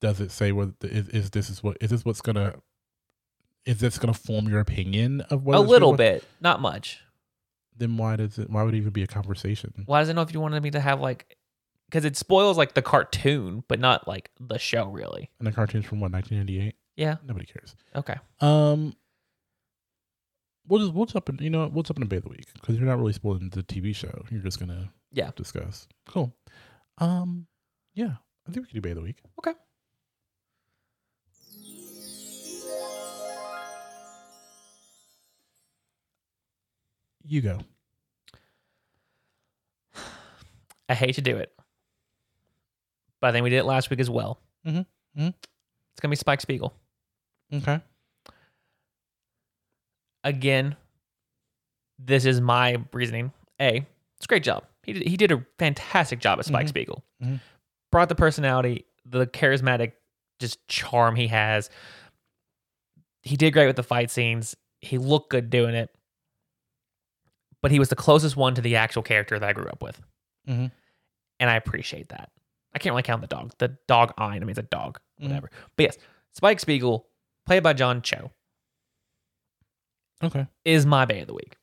does it say what is, is this is what is this what's gonna is this gonna form your opinion of what a little bit, not much. Then why does it? Why would it even be a conversation? Why does it know if you wanted me to have like, because it spoils like the cartoon, but not like the show really. And the cartoon's from what 1998. Yeah. Nobody cares. Okay. Um, we'll just what's up in you know what, what's up in the bay of the week because you're not really spoiling the TV show. You're just gonna Yeah. discuss. Cool. Um, yeah, I think we could do bay of the week. Okay. You go. [SIGHS] I hate to do it, but I think we did it last week as well. Mhm. Mhm. It's gonna be Spike Spiegel Okay. again. This is my reasoning. A, it's a great job. He did, he did a fantastic job as Spike Mhm. Spiegel. Mhm. Brought the personality, the charismatic, just charm he has. He did great with the fight scenes. He looked good doing it. But he was the closest one to the actual character that I grew up with. Mhm. And I appreciate that. I can't really count the dog. The dog Ein, I mean, it's a dog, Mhm. whatever. But yes, Spike Spiegel, played by John Cho, Okay. is my bay of the week.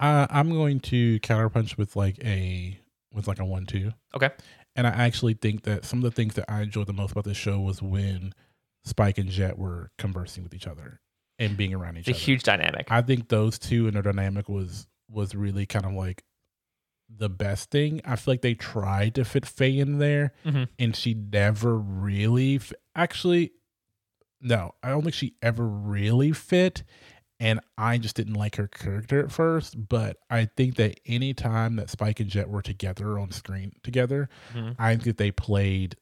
Uh, I'm going to counterpunch with like a with like a one two. Okay. And I actually think that some of the things that I enjoyed the most about this show was when Spike and Jet were conversing with each other and being around each It's a huge dynamic. I think those two and their dynamic was was really kind of like the best thing. I feel like they tried to fit Faye in there, Mhm. and she never really f- actually. No, I don't think she ever really fit, and I just didn't like her character at first. But I think that any time that Spike and Jet were together on screen together, Mhm. I think that they played.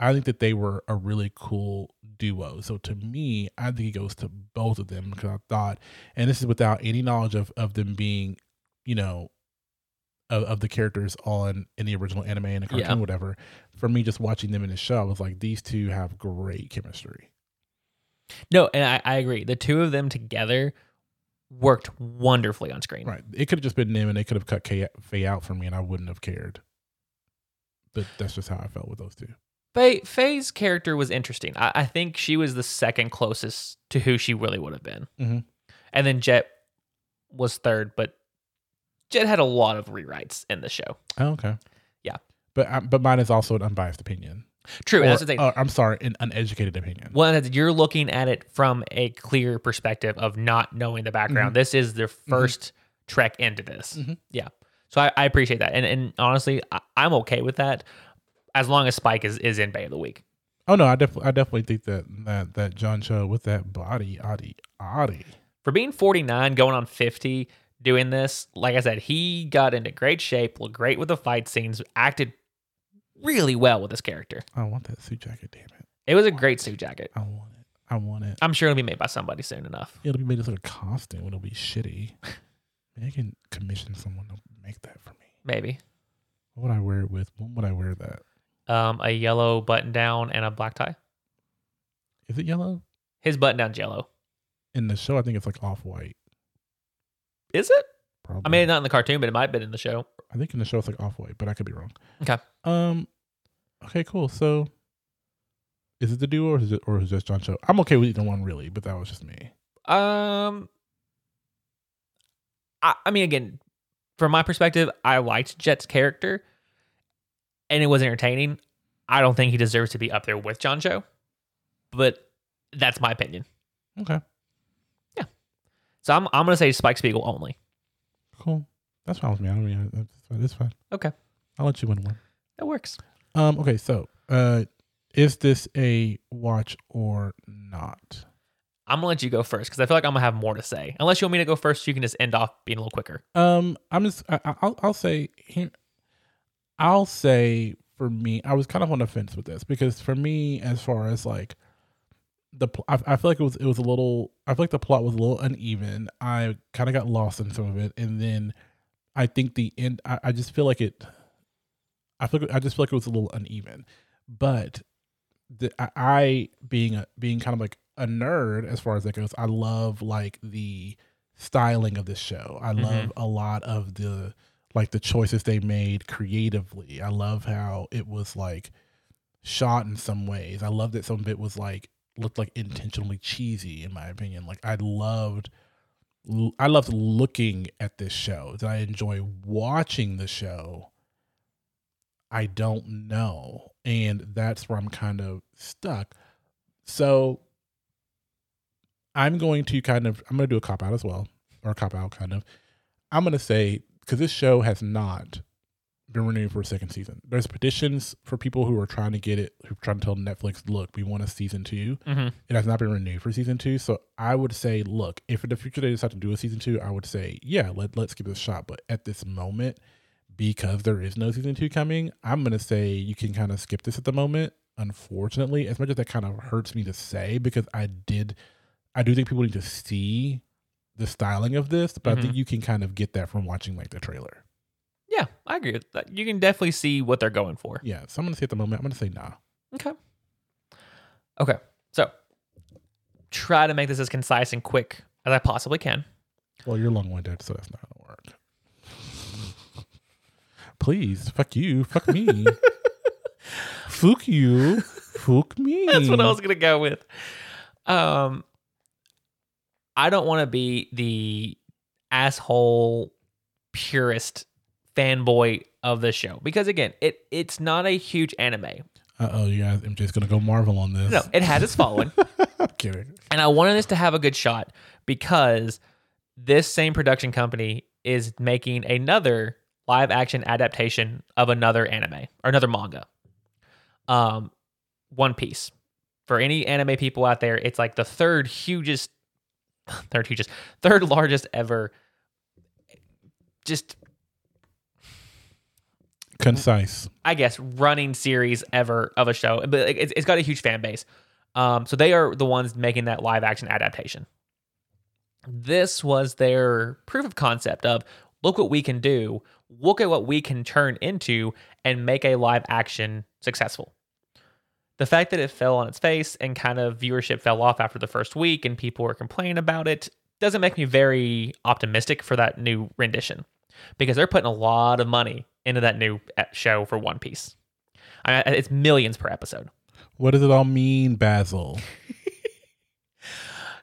I think that they were a really cool duo. So to me, I think it goes to both of them because I thought, and this is without any knowledge of of them being, you know, of, of the characters on in the original anime and the cartoon, Yeah. whatever. For me, just watching them in the show, I was like, these two have great chemistry. No, and I, I agree. The two of them together worked wonderfully on screen. Right? It could have just been them, and they could have cut Kay, Faye out for me, and I wouldn't have cared. But that's just how I felt with those two. Faye, Faye's character was interesting. I, I think she was the second closest to who she really would have been. Mhm. And then Jet was third, but Jet had a lot of rewrites in the show. Oh, okay. Yeah. But uh, but mine is also an unbiased opinion. True. Or- that's the thing. uh, I'm sorry, an uneducated opinion. Well, you're looking at it from a clear perspective of not knowing the background. Mm-hmm. This is their 1st trek into this. Mhm. Yeah. So I, I appreciate that. And and honestly, I, I'm okay with that as long as Spike is, is in Bay of the Week. Oh no, I definitely I definitely think that that that John Cho with that body, oddy, oddy. For being 49, going on 50, doing this, like I said, he got into great shape, looked great with the fight scenes, acted really well with his character. I want that suit jacket. Damn it, It was a great suit jacket. I want it. I want it. I'm sure it'll be made by somebody soon enough. It'll be made as like a costume. It'll be shitty. [LAUGHS] Maybe I can commission someone to make that for me. Maybe. What would I wear it with? When would I wear that? Um, a yellow button down and a black tie. Is it yellow? His button down's yellow. In the show, I think it's like off white. Is it? Probably. I mean, not in the cartoon, but it might have been in the show. I think in the show it's like off white, but I could be wrong. Okay. Um. Okay. Cool. So, is it the duo or is it or is it just John Cho? I'm okay with either one really, but that was just me. Um, I, I mean, again, from my perspective, I liked Jet's character, and it was entertaining. I don't think he deserves to be up there with John Cho, but that's my opinion. Okay. So I'm I'm gonna say Spike Spiegel only. Cool. That's fine with me. I don't mean that's fine. That's fine. Okay, I'll let you win one. that works. Um. Okay. So, uh, is this a watch or not? I'm gonna let you go first because I feel like I'm gonna have more to say. Unless you want me to go first, you can just end off being a little quicker. Um, I'm just. I, I- I'll. I'll say. I'll say for me, I was kind of on the fence with this because for me, as far as like the, I, I feel like it was it was a little. I feel like the plot was a little uneven. I kind of got lost in some of it, and then I think the end. I, I just feel like it. I feel. like- I just feel like it was a little uneven, but the I, I being a being kind of like a nerd as far as that goes. I love like the styling of this show. I mm-hmm. love a lot of the like the choices they made creatively. I love how it was like shot in some ways. I love that some of it was like looked like intentionally cheesy in my opinion. Like I loved I loved looking at this show. Did I enjoy watching the show? I don't know. And that's where I'm kind of stuck. So I'm going to kind of I'm going to do a cop out as well, or a cop out kind of. I'm going to say because this show has not been renewed for a second season. There's petitions for people who are trying to get it, who are trying to tell Netflix, look, we want a season two. Mm-hmm. It has not been renewed for season two. So I would say, look, if in the future they decide to do a season two, I would say, yeah, let, let's give it a shot. But at this moment, because there is no season two coming, I'm going to say you can kind of skip this at the moment. Unfortunately, as much as that kind of hurts me to say, because I did, I do think people need to see the styling of this, but I think you can kind of get that from watching like the trailer. Yeah, I agree with that. You can definitely see what they're going for. Yeah. So I'm going to say at the moment, I'm going to say nah. Okay. Okay. So try to make this as concise and quick as I possibly can. Well, you're long winded, so that's not going to work. Please, fuck you, fuck me. [LAUGHS] Fuck you, fuck me. That's what I was gonna go with. Um, I don't want to be the asshole purist fanboy of the show because again, it it's not a huge anime. Uh oh, you guys, MJ's to go Marvel on this. No, it has its following, [LAUGHS] I'm kidding. and I wanted this to have a good shot because this same production company is making another live action adaptation of another anime or another manga. Um, One Piece. For any anime people out there, it's like the third hugest, [LAUGHS] third hugest, third largest ever. Just Concise. I guess running series ever of a show, but it's, it's got a huge fan base. Um, so they are the ones making that live action adaptation. This was their proof of concept of look what we can do, look at what we can turn into, and make a live action successful. The fact that it fell on its face and kind of viewership fell off after the first week and people were complaining about it doesn't make me very optimistic for that new rendition because they're putting a lot of money into that new uh, show for One Piece. I it's millions per episode. What does it all mean, Basil? [LAUGHS]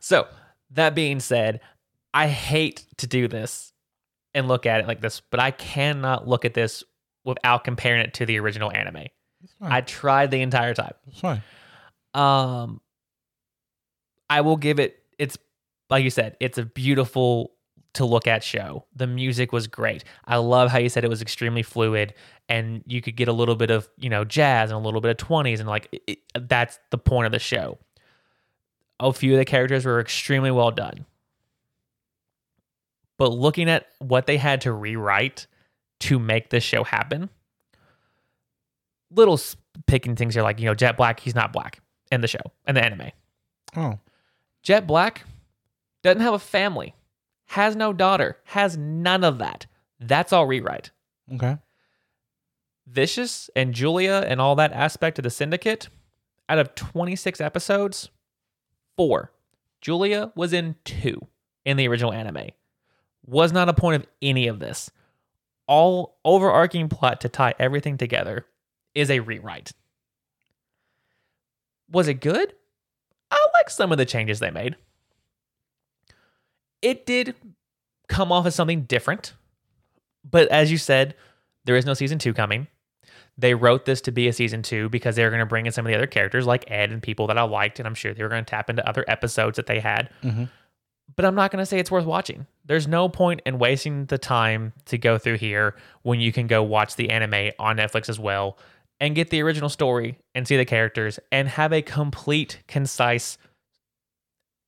So, that being said, I hate to do this and look at it like this, but I cannot look at this without comparing it to the original anime. I tried the entire time. it's fine. Um I will give it it's like you said, it's a beautiful to look at show. The music was great. I love how you said it was extremely fluid and you could get a little bit of, you know, jazz and a little bit of 20s and like it, that's the point of the show. A few of the characters were extremely well done. But looking at what they had to rewrite to make this show happen, little picking things here like, you know, Jet Black, he's not black in the show and the anime. Oh, Jet Black doesn't have a family, has no daughter, has none of that. That's all rewrite. okay. Vicious and Julia and all that aspect of the syndicate, out of 26 episodes, four. Julia was in two in the original anime. Was not a point of any of this. All overarching plot to tie everything together is a rewrite. Was it good? I like some of the changes they made. It did come off as something different. But as you said, there is no season two coming. They wrote this to be a season two because they were going to bring in some of the other characters like Ed and people that I liked, and I'm sure they were going to tap into other episodes that they had. Mhm. But I'm not going to say it's worth watching. There's no point in wasting the time to go through here when you can go watch the anime on Netflix as well and get the original story and see the characters and have a complete, concise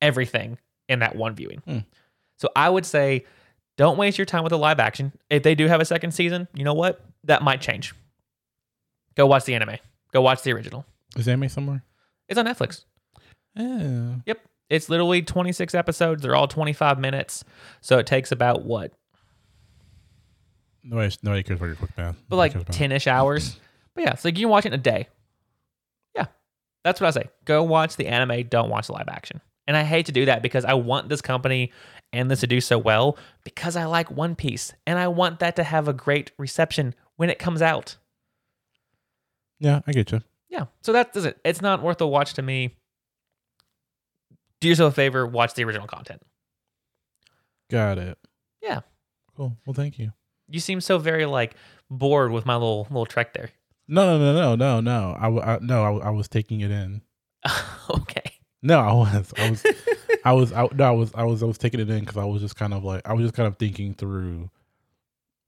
everything in that one viewing. Hmm. So I would say don't waste your time with a live action. If they do have a second season, you know what? That might change. Go watch the anime. Go watch the original. Is anime somewhere? It's on Netflix. Yeah. Yep. It's literally 26 episodes. They're all 25 minutes. So it takes about what? Nobody, nobody cares about your quick math. But like cares 10 ish hours. But yeah, so you can watch it in a day. Yeah. That's what I say. Go watch the anime. Don't watch the live action. And I hate to do that because I want this company and this to do so well because I like One Piece and I want that to have a great reception when it comes out. Yeah, I get you. Yeah. So that's it. It's not worth a watch to me. Do yourself a favor, watch the original content. Got it. Yeah. Cool. Well, thank you. You seem so very like bored with my little little trek there. No, no, no, no, no, no. I, I no, I was taking it in. [LAUGHS] okay. No, I was, I was, I was, I, no, I was, I was, I was taking it in because I was just kind of like, I was just kind of thinking through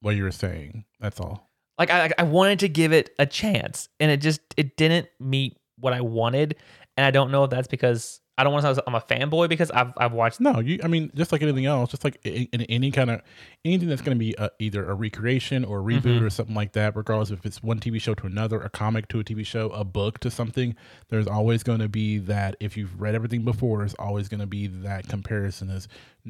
what you were saying. That's all. Like I I wanted to give it a chance and it just it didn't meet what I wanted. And I don't know if that's because I don't want to say I'm a fanboy because I've I've watched No, you. I mean, just like anything else, just like in, in any kind of anything that's going to be a, either a recreation or a reboot Mhm. or something like that. Regardless if it's one TV show to another, a comic to a TV show, a book to something, there's always going to be that. If you've read everything before, there's always going to be that comparison. Is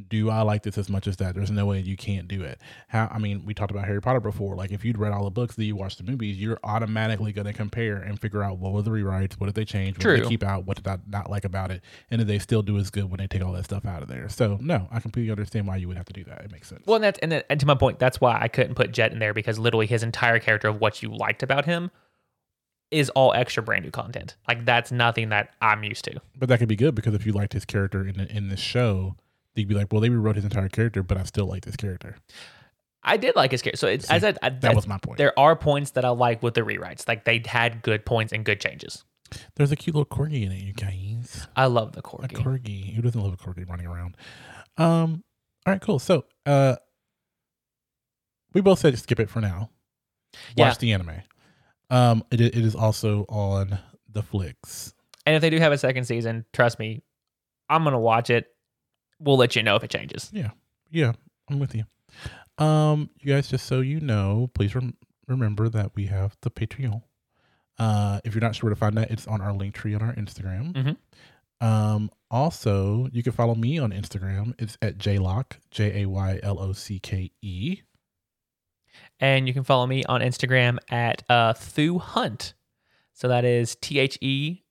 do I like this as much as that? There's no way you can't do it. How? I mean, we talked about Harry Potter before. Like if you'd read all the books, that you watch the movies, you're automatically going to compare and figure out what were the rewrites, what did they change, what did they keep out, what did I not like about it, and did they still do as good when they take all that stuff out of there? So no, I completely understand why you would have to do that. It makes sense. Well, and that's and, that, and to my point, that's why I couldn't put Jet in there because literally his entire character of what you liked about him is all extra brand new content. Like that's nothing that I'm used to. But that could be good because if you liked his character in the, in this show, you'd be like, well, they rewrote his entire character, but I still like this character. I did like his character. So it's, See, as I, I, That was my point. there are points that I like with the rewrites. Like they had good points and good changes. There's a cute little corgi in it, you guys. I love the corgi. A corgi. Who doesn't love a corgi running around? Um. All right, cool. So, uh, we both said skip it for now. Watch Yeah. the anime. Um, it, it is also on the flicks. And if they do have a second season, trust me, I'm gonna watch it. We'll let you know if it changes. Yeah, Yeah. I'm with you. Um, you guys, just so you know, please rem- remember that we have the Patreon. Uh, if you're not sure where to find that, it's on our link tree on our Instagram. Mhm. Um, also, you can follow me on Instagram. It's at jlock, J A Y L O C K E. And you can follow me on Instagram at uh Thu Hunt. So that is T H E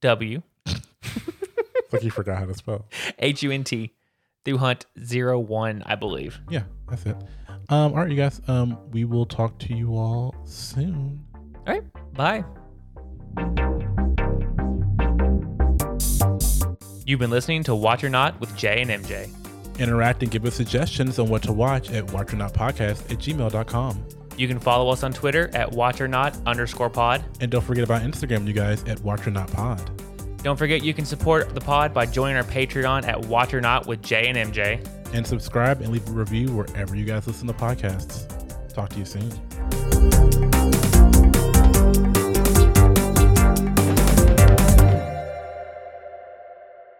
W [LAUGHS] like you forgot how to spell. H U N T. Thu Hunt zero one, I believe. Yeah, that's it. Um, all right, you guys. Um, we will talk to you all soon. All right. Bye. You've been listening to Watch or Not with Jay and MJ. Interact and give us suggestions on what to watch at watchornotpodcast at gmail.com. You can follow us on Twitter at Watch or Not underscore pod. And don't forget about Instagram, you guys, at Watch or Not Pod. Don't forget you can support the pod by joining our Patreon at Watch or Not with Jay and MJ. And subscribe and leave a review wherever you guys listen to podcasts. Talk to you soon.